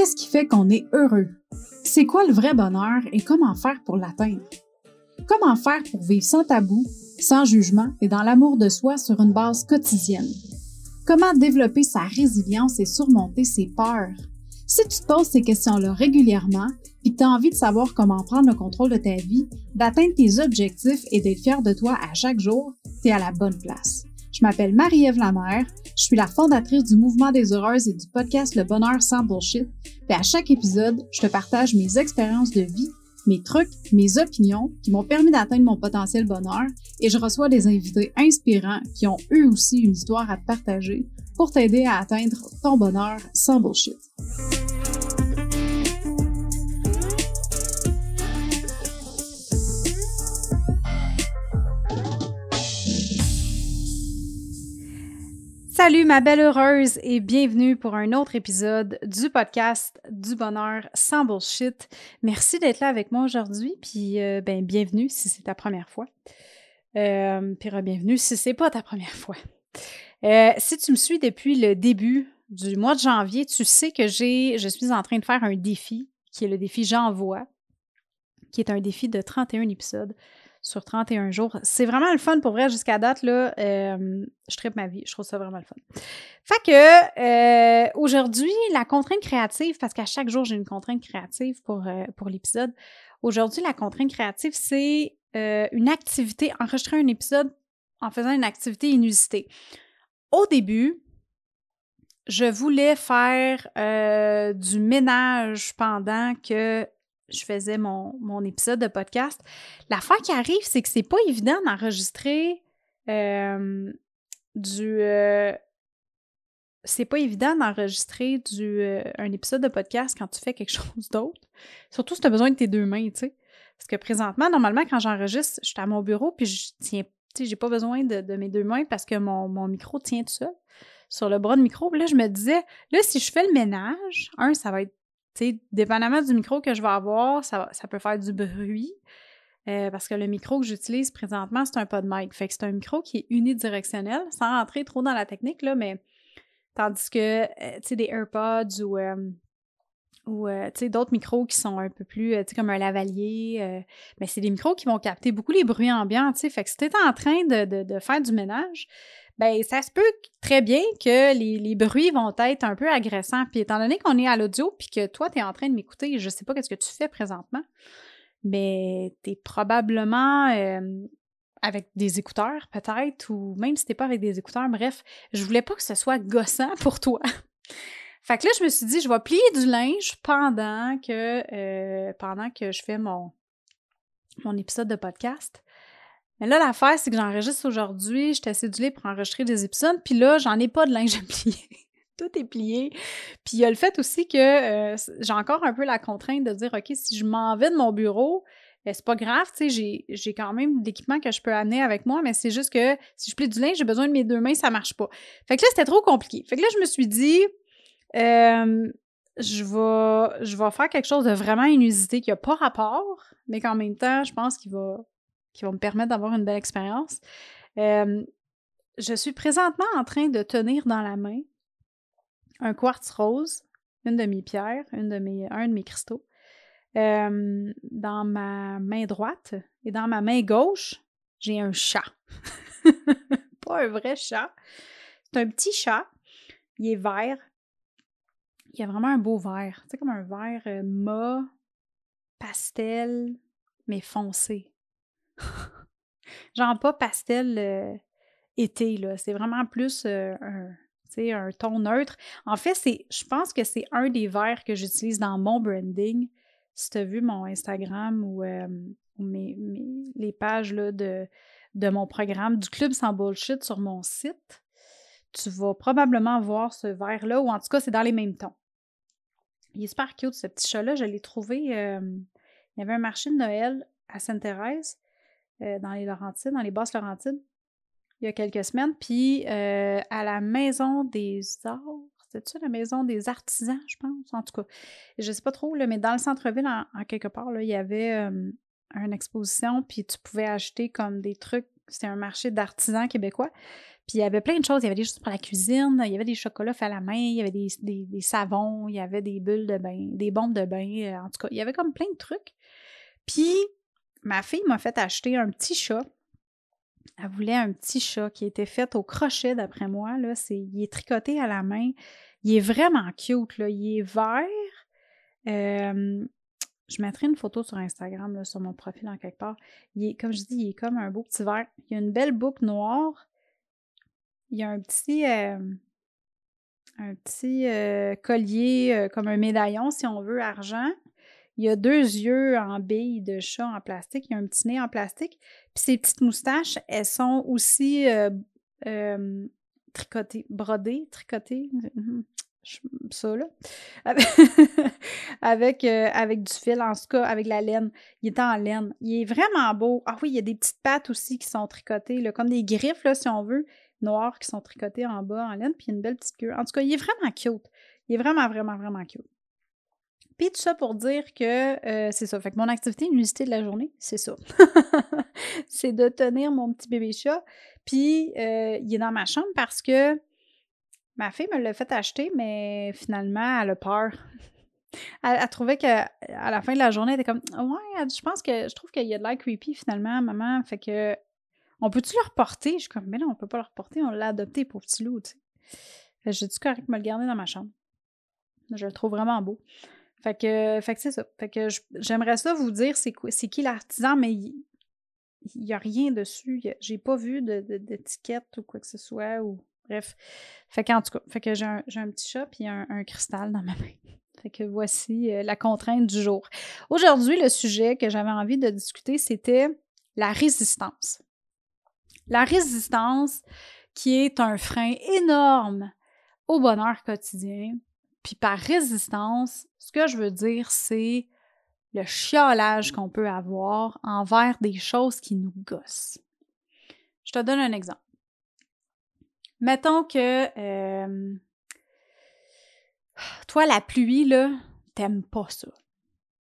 Qu'est-ce qui fait qu'on est heureux? C'est quoi le vrai bonheur et comment faire pour l'atteindre? Comment faire pour vivre sans tabou, sans jugement et dans l'amour de soi sur une base quotidienne? Comment développer sa résilience et surmonter ses peurs? Si tu te poses ces questions-là régulièrement et que tu as envie de savoir comment prendre le contrôle de ta vie, d'atteindre tes objectifs et d'être fier de toi à chaque jour, tu es à la bonne place. Je m'appelle Marie-Ève Lamère, je suis la fondatrice du Mouvement des Heureuses et du podcast Le Bonheur sans Bullshit. Et à chaque épisode, je te partage mes expériences de vie, mes trucs, mes opinions qui m'ont permis d'atteindre mon potentiel bonheur et je reçois des invités inspirants qui ont eux aussi une histoire à te partager pour t'aider à atteindre ton bonheur sans bullshit. Salut ma belle heureuse et bienvenue pour un autre épisode du podcast du bonheur sans bullshit. Merci d'être là avec moi aujourd'hui, puis euh, ben bienvenue si c'est ta première fois. Euh, bienvenue si c'est pas ta première fois. Euh, si tu me suis depuis le début du mois de janvier, tu sais que je suis en train de faire un défi qui est le défi J'envoie, qui est un défi de 31 épisodes sur 31 jours. C'est vraiment le fun pour vrai jusqu'à date. Là, euh, je tripe ma vie. Je trouve ça vraiment le fun. Fait que euh, aujourd'hui, la contrainte créative, parce qu'à chaque jour, j'ai une contrainte créative pour, euh, pour l'épisode. Aujourd'hui, la contrainte créative, c'est une activité, enregistrer un épisode en faisant une activité inusitée. Au début, je voulais faire du ménage pendant que je faisais mon, épisode de podcast. L'affaire qui arrive, c'est que c'est pas évident d'enregistrer euh, du. Euh, c'est pas évident d'enregistrer du euh, un épisode de podcast quand tu fais quelque chose d'autre. Surtout si tu as besoin de tes deux mains, tu sais. Parce que présentement, normalement, quand j'enregistre, je suis à mon bureau puis je tiens. Tu sais, j'ai pas besoin de, mes deux mains parce que mon, mon micro tient tout seul sur le bras de micro. Puis là, je me disais, là, si je fais le ménage, un, ça va être sais, dépendamment du micro que je vais avoir, ça, peut faire du bruit. Euh, parce que le micro que j'utilise présentement, c'est un pod mic. Fait que c'est un micro qui est unidirectionnel, sans rentrer trop dans la technique, là, mais tandis que, euh, des AirPods ou, euh, ou tu d'autres micros qui sont un peu plus, tu comme un lavalier, mais c'est des micros qui vont capter beaucoup les bruits ambiants, tu sais. Fait que si tu en train de, faire du ménage, ben ça se peut très bien que les, bruits vont être un peu agressants. Puis étant donné qu'on est à l'audio, puis que toi, tu es en train de m'écouter, je sais pas qu'est-ce que tu fais présentement, mais tu es probablement euh, avec des écouteurs peut-être, ou même si t'es pas avec des écouteurs, bref, je voulais pas que ce soit gossant pour toi. fait que là, je me suis dit, je vais plier du linge pendant que, euh, pendant je fais mon, mon épisode de podcast. Mais là, l'affaire, c'est que j'enregistre aujourd'hui, j'étais cédulée pour enregistrer des épisodes, puis là, j'en ai pas de linge à plier. Tout est plié. Puis il y a le fait aussi que euh, j'ai encore un peu la contrainte de dire, OK, si je m'en vais de mon bureau, ben, c'est pas grave, tu sais, j'ai quand même l'équipement que je peux amener avec moi, mais c'est juste que si je plie du linge, j'ai besoin de mes deux mains, ça marche pas. Fait que là, c'était trop compliqué. Fait que là, je me suis dit, je vais, je vais faire quelque chose de vraiment inusité qui n'a pas rapport, mais qu'en même temps, je pense qu'il va, qui vont me permettre d'avoir une belle expérience. je suis présentement en train de tenir dans la main un quartz rose, une de mes pierres, une de mes, un de mes cristaux, dans ma main droite. Et dans ma main gauche, j'ai un chat. Pas un vrai chat. C'est un petit chat. Il est vert. Il a vraiment un beau vert. C'est comme un vert euh, mat, pastel, mais foncé. Genre pas pastel euh, été, là. C'est vraiment plus euh, un, ton neutre. En fait, je pense que c'est un des verres que j'utilise dans mon branding. Si tu as vu mon Instagram ou, euh, mes, les pages là, de, de mon programme du Club sans bullshit sur mon site, tu vas probablement voir ce verre-là, ou en tout cas, c'est dans les mêmes tons. Il est super cute, ce petit chat-là. Je l'ai trouvé. il y avait un marché de Noël à Sainte-Thérèse. Euh, dans les Laurentides, dans les Basses Laurentides, il y a quelques semaines. Puis euh, à la Maison des Arts, c'était-tu la Maison des Artisans, je pense, en tout cas. Je ne sais pas trop, là, mais dans le centre-ville, en, quelque part, là, il y avait euh, une exposition, puis tu pouvais acheter comme des trucs. C'était un marché d'artisans québécois. Puis il y avait plein de choses. Il y avait des choses pour la cuisine, il y avait des chocolats faits à la main, il y avait des, des, savons, il y avait des bulles de bain, des bombes de bain. En tout cas, il y avait comme plein de trucs. Puis ma fille m'a fait acheter un petit chat. Elle voulait un petit chat qui était fait au crochet, d'après moi. Là. Il est tricoté à la main. Il est vraiment cute. Là. Il est vert. Je mettrai une photo sur Instagram, là, sur mon profil en quelque part. Il est, comme je dis, il est comme un beau petit vert. Il a une belle boucle noire. Il a un petit, un petit collier, comme un médaillon, si on veut, argent. Il y a deux yeux en billes de chat en plastique. Il y a un petit nez en plastique. Puis ses petites moustaches, elles sont aussi tricotées, brodées, tricotées. Hum, ça, là, avec, avec du fil, en tout cas, avec la laine. Il est en laine. Il est vraiment beau. Ah oui, il y a des petites pattes aussi qui sont tricotées, là, comme des griffes, là, si on veut noirs qui sont tricotés en bas en laine, puis une belle petite queue. En tout cas, il est vraiment cute. Il est vraiment, vraiment, vraiment cute. Puis tout ça pour dire que euh, c'est ça. Fait que mon activité l'unité de la journée, c'est ça. c'est de tenir mon petit bébé chat. Puis euh, il est dans ma chambre parce que ma fille me l'a fait acheter, mais finalement, elle a peur. Elle, trouvait qu'à la fin de la journée, elle était comme Ouais, je pense que je trouve qu'il y a de l'air creepy finalement, maman. Fait que on peut-tu le reporter? Je suis comme, mais non, on peut pas le reporter, on l'a adopté pour petit loup, tu sais. J'ai du correct me le garder dans ma chambre. Je le trouve vraiment beau. Fait que, fait que c'est ça. Fait que j'aimerais ça vous dire c'est, qui l'artisan, mais il n'y a rien dessus. J'ai pas vu d'étiquette ou quoi que ce soit. Ou... Bref. Fait qu'en tout cas, fait que j'ai un, petit chat et un, un, cristal dans ma main. Fait que voici euh, la contrainte du jour. Aujourd'hui, le sujet que j'avais envie de discuter, c'était la résistance. La résistance, qui est un frein énorme au bonheur quotidien. Puis par résistance, ce que je veux dire, c'est le chiolage qu'on peut avoir envers des choses qui nous gossent. Je te donne un exemple. Mettons que euh, toi, la pluie, là, t'aimes pas ça.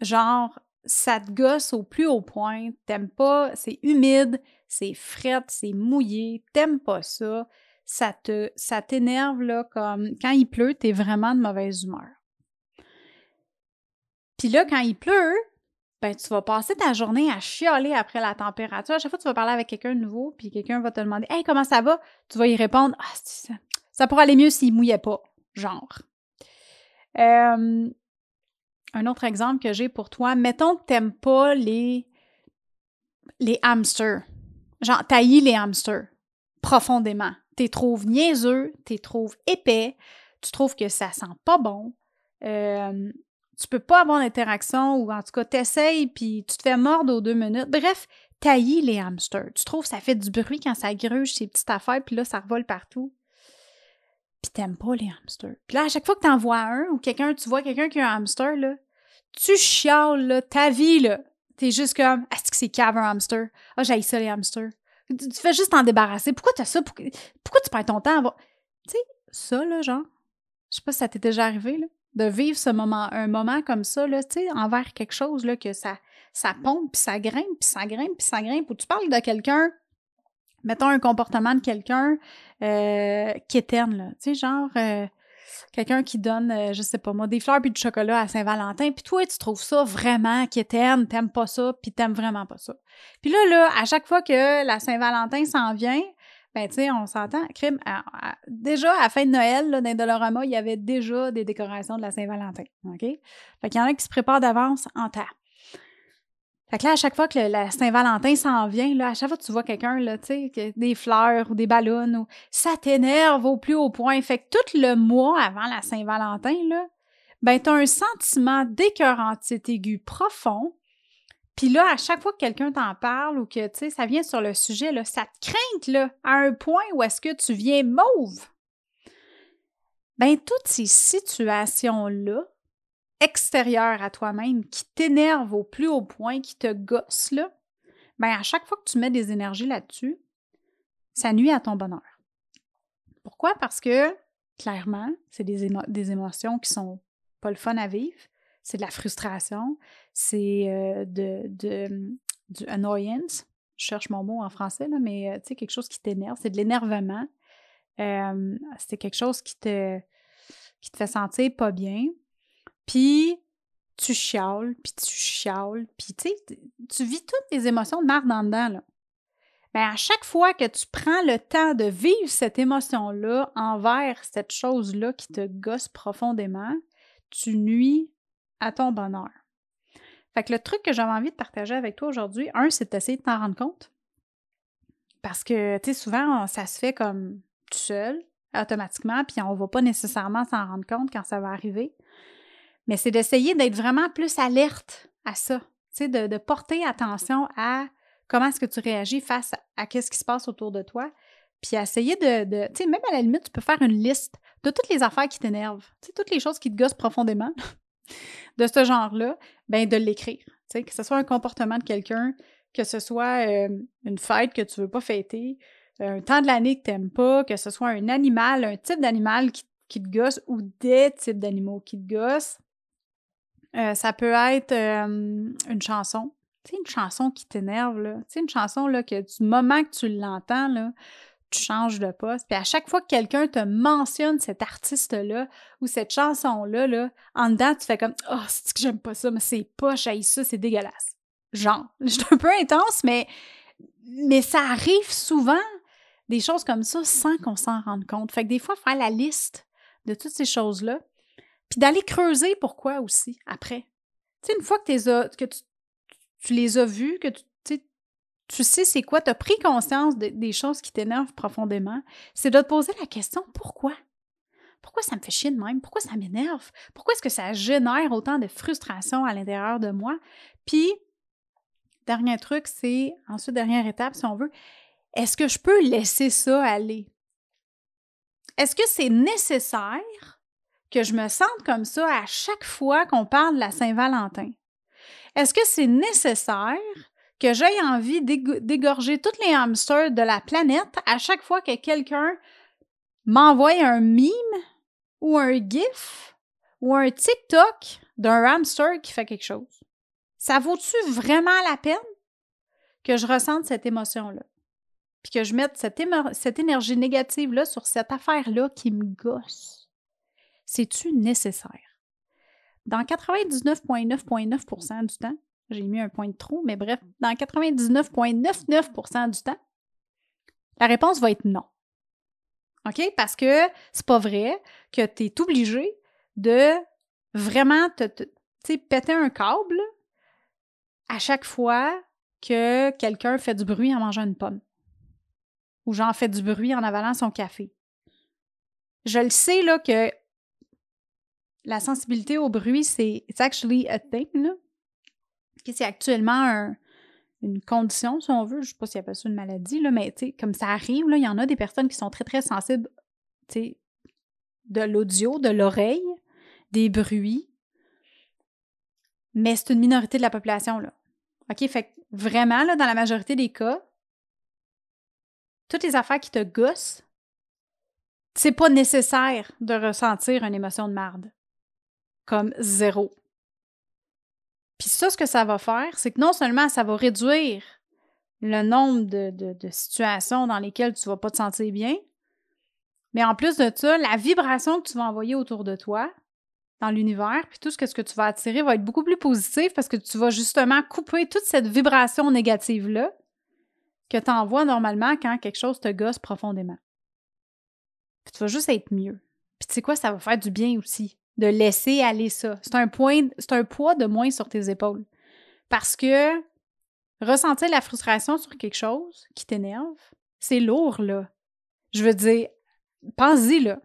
Genre, ça te gosse au plus haut point, t'aimes pas, c'est humide, c'est frette, c'est mouillé, t'aimes pas ça, ça te t'énerve là comme quand il pleut, t'es vraiment de mauvaise humeur. Puis là quand il pleut, ben tu vas passer ta journée à chialer après la température. À chaque fois tu vas parler avec quelqu'un de nouveau, puis quelqu'un va te demander "Hey, comment ça va?" Tu vas y répondre "Ah, ça, ça pourrait aller mieux s'il mouillait pas." Genre. Euh, un autre exemple que j'ai pour toi, mettons que t'aimes pas les les hamsters. Genre, taillis les hamsters profondément. T'es trouves niaiseux, t'es trouves épais, tu trouves que ça sent pas bon. Euh, tu peux pas avoir d'interaction ou en tout cas, t'essayes puis tu te fais mordre aux deux minutes. Bref, taillis les hamsters. Tu trouves que ça fait du bruit quand ça gruge ces petites affaires puis là, ça revole partout. Puis t'aimes pas les hamsters. Puis là, à chaque fois que t'en vois un ou quelqu'un, tu vois quelqu'un qui a un hamster, là, tu chiales, là, ta vie, là. T'es juste comme, est-ce que c'est cave un hamster? Ah, j'ai ça, les hamsters. Tu, fais juste t'en débarrasser. Pourquoi t'as ça? Pourquoi, tu perds ton temps à voir? Tu sais, ça, là, genre, je sais pas si ça t'est déjà arrivé, là, de vivre ce moment, un moment comme ça, là, tu sais, envers quelque chose, là, que ça, ça pompe, puis ça grimpe, puis ça grimpe, puis ça grimpe, ou tu parles de quelqu'un, mettons un comportement de quelqu'un euh, qui éterne, là, tu sais, genre, euh, quelqu'un qui donne, euh, je sais pas moi, des fleurs puis du chocolat à Saint-Valentin, puis toi, tu trouves ça vraiment qui t'aime, t'aimes pas ça, puis t'aimes vraiment pas ça. Puis là, là, à chaque fois que la Saint-Valentin s'en vient, ben, tu sais, on s'entend, crime, déjà, à la fin de Noël, là, dans Dolorama, il y avait déjà des décorations de la Saint-Valentin, OK? Fait qu'il y en a qui se préparent d'avance en temps. Fait que là, à chaque fois que la Saint-Valentin s'en vient, là, à chaque fois que tu vois quelqu'un, là, tu sais, des fleurs ou des ballons, ou, ça t'énerve au plus haut point. Fait que tout le mois avant la Saint-Valentin, là, ben, t'as un sentiment d'écœurantite aigu profond. Puis là, à chaque fois que quelqu'un t'en parle ou que, tu sais, ça vient sur le sujet, là, ça te craint, là, à un point où est-ce que tu viens mauve. Ben, toutes ces situations-là, extérieur à toi-même qui t'énerve au plus haut point, qui te gosse, là, ben à chaque fois que tu mets des énergies là-dessus, ça nuit à ton bonheur. Pourquoi? Parce que, clairement, c'est des, émotions qui sont pas le fun à vivre. C'est de la frustration, c'est euh, de, de, du annoyance. Je cherche mon mot en français, là, mais euh, tu sais, quelque chose qui t'énerve. C'est de l'énervement. euh, c'est quelque chose qui te, qui te fait sentir pas bien, puis tu chiales, puis tu chiales, puis tu vis toutes tes émotions de marre dans dedans, là. Bien, à chaque fois que tu prends le temps de vivre cette émotion-là envers cette chose-là qui te gosse profondément, tu nuis à ton bonheur. Fait que le truc que j'avais envie de partager avec toi aujourd'hui, un, c'est d'essayer de t'en rendre compte. Parce que, tu souvent, ça se fait comme tout seul, automatiquement, puis on va pas nécessairement s'en rendre compte quand ça va arriver. Mais c'est d'essayer d'être vraiment plus alerte à ça, de, de, porter attention à comment est-ce que tu réagis face à, ce qui se passe autour de toi, puis essayer de, tu sais, même à la limite, tu peux faire une liste de toutes les affaires qui t'énervent, tu toutes les choses qui te gossent profondément de ce genre-là, ben de l'écrire, tu que ce soit un comportement de quelqu'un, que ce soit une fête que tu veux pas fêter, un temps de l'année que tu n'aimes pas, que ce soit un animal, un type d'animal qui, te gosse ou des types d'animaux qui te gossent. Euh, ça peut être une chanson. Tu une chanson qui t'énerve, là. Tu une chanson, là, que du moment que tu l'entends, là, tu changes de poste. Puis à chaque fois que quelqu'un te mentionne cet artiste-là ou cette chanson-là, là, en dedans, tu fais comme « Oh, c'est que j'aime pas ça, mais c'est pas, ça, c'est dégueulasse. » Genre, je suis un peu intense, mais, mais ça arrive souvent des choses comme ça sans qu'on s'en rende compte. Fait que des fois, faire la liste de toutes ces choses-là, puis d'aller creuser pourquoi aussi après. Tu sais, une fois que, tu, les as vues, que tu, tu sais c'est quoi, tu as pris conscience des choses qui t'énervent profondément, c'est de te poser la question pourquoi? Pourquoi ça me fait chier de même? Pourquoi ça m'énerve? Pourquoi est-ce que ça génère autant de frustration à l'intérieur de moi? Puis, dernier truc, c'est, ensuite, dernière étape, si on veut, est-ce que je peux laisser ça aller? Est-ce que c'est nécessaire que je me sente comme ça à chaque fois qu'on parle de la Saint-Valentin? Est-ce que c'est nécessaire que j'aie envie d'égorger tous les hamsters de la planète à chaque fois que quelqu'un m'envoie un mime ou un GIF ou un TikTok d'un hamster qui fait quelque chose? Ça vaut-tu vraiment la peine que je ressente cette émotion-là? puis que je mette cette, cette énergie négative-là sur cette affaire-là qui me gosse, c'est-tu nécessaire? Dans 99,9,9% du temps, j'ai mis un point de trop, mais bref, dans 99,99% du temps, la réponse va être non. OK? Parce que c'est pas vrai que tu es obligé de vraiment te, te péter un câble à chaque fois que quelqu'un fait du bruit en mangeant une pomme ou j'en fais du bruit en avalant son café. Je le sais là que la sensibilité au bruit, c'est actually a thing, là. C'est actuellement une condition, si on veut. Je ne sais pas s'il appelle ça une maladie, mais comme ça arrive, il y en a des personnes qui sont très, très sensibles de l'audio, de l'oreille, des bruits. Mais c'est une minorité de la population. Là. OK? Fait vraiment, là, dans la majorité des cas, toutes les affaires qui te gossent, c'est pas nécessaire de ressentir une émotion de marde. Comme zéro. Puis ça, ce que ça va faire, c'est que non seulement ça va réduire le nombre de, de, situations dans lesquelles tu vas pas te sentir bien, mais en plus de ça, la vibration que tu vas envoyer autour de toi, dans l'univers, puis tout ce que, ce que tu vas attirer va être beaucoup plus positif parce que tu vas justement couper toute cette vibration négative-là que tu envoies normalement quand quelque chose te gosse profondément. Puis tu vas juste être mieux. Puis tu sais quoi, ça va faire du bien aussi de laisser aller ça. C'est un poids de moins sur tes épaules. Parce que ressentir la frustration sur quelque chose qui t'énerve, c'est lourd, là. Je veux dire, pense-y, là.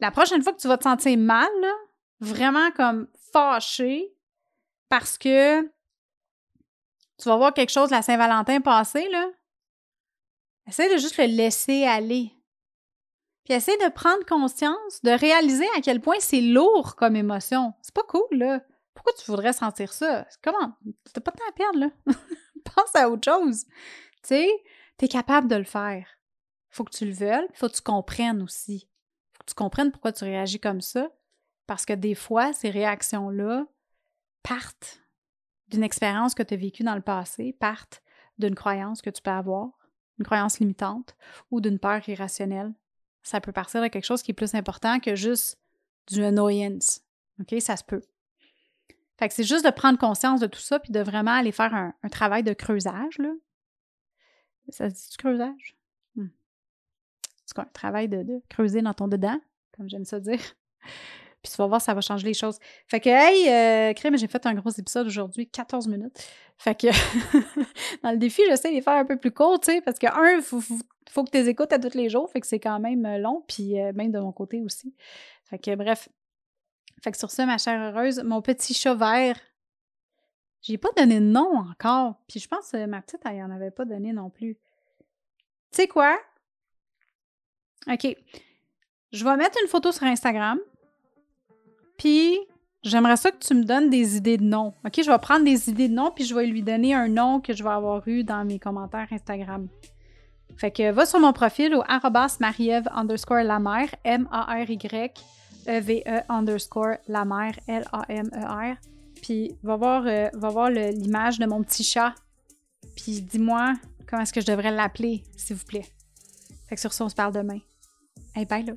La prochaine fois que tu vas te sentir mal, vraiment comme fâché, parce que tu vas voir quelque chose la Saint-Valentin passer, là, essaie de juste le laisser aller. Puis essaie de prendre conscience, de réaliser à quel point c'est lourd comme émotion. C'est pas cool, là. Pourquoi tu voudrais sentir ça? Comment? T'as pas de temps à perdre, là. Pense à autre chose. Tu sais, t'es capable de le faire. Faut que tu le veuilles, faut que tu comprennes aussi. Faut que tu comprennes pourquoi tu réagis comme ça. Parce que des fois, ces réactions-là partent d'une expérience que tu as vécue dans le passé, partent d'une croyance que tu peux avoir, une croyance limitante ou d'une peur irrationnelle. Ça peut partir de quelque chose qui est plus important que juste du annoyance. OK? Ça se peut. Fait que c'est juste de prendre conscience de tout ça puis de vraiment aller faire un, travail de creusage, là. Ça se dit du creusage? Hmm. C'est un travail de, creuser dans ton dedans, comme j'aime ça dire. Puis tu vas voir, ça va changer les choses. Fait que, hey, euh, j'ai fait un gros épisode aujourd'hui, 14 minutes. Fait que, dans le défi, j'essaie de les faire un peu plus court, tu sais, parce que, un, faut, faut, que tu les écoutes à tous les jours, fait que c'est quand même euh, long, puis euh, même de mon côté aussi. Fait que, bref. Fait que sur ça, ma chère heureuse, mon petit chat vert, j'ai pas donné de nom encore. Puis je pense que ma petite, elle en avait pas donné non plus. Tu sais quoi? OK. Je vais mettre une photo sur Instagram. Puis, j'aimerais ça que tu me donnes des idées de noms. OK, je vais prendre des idées de noms, puis je vais lui donner un nom que je vais avoir eu dans mes commentaires Instagram. Fait que va sur mon profil au arrobas underscore la M-A-R-Y-E-V-E e underscore la L-A-M-E-R. Puis va voir, euh, va voir l'image de mon petit chat. Puis dis-moi comment est-ce que je devrais l'appeler, s'il vous plaît. Fait que sur ça, on se parle demain. Hey, bye là!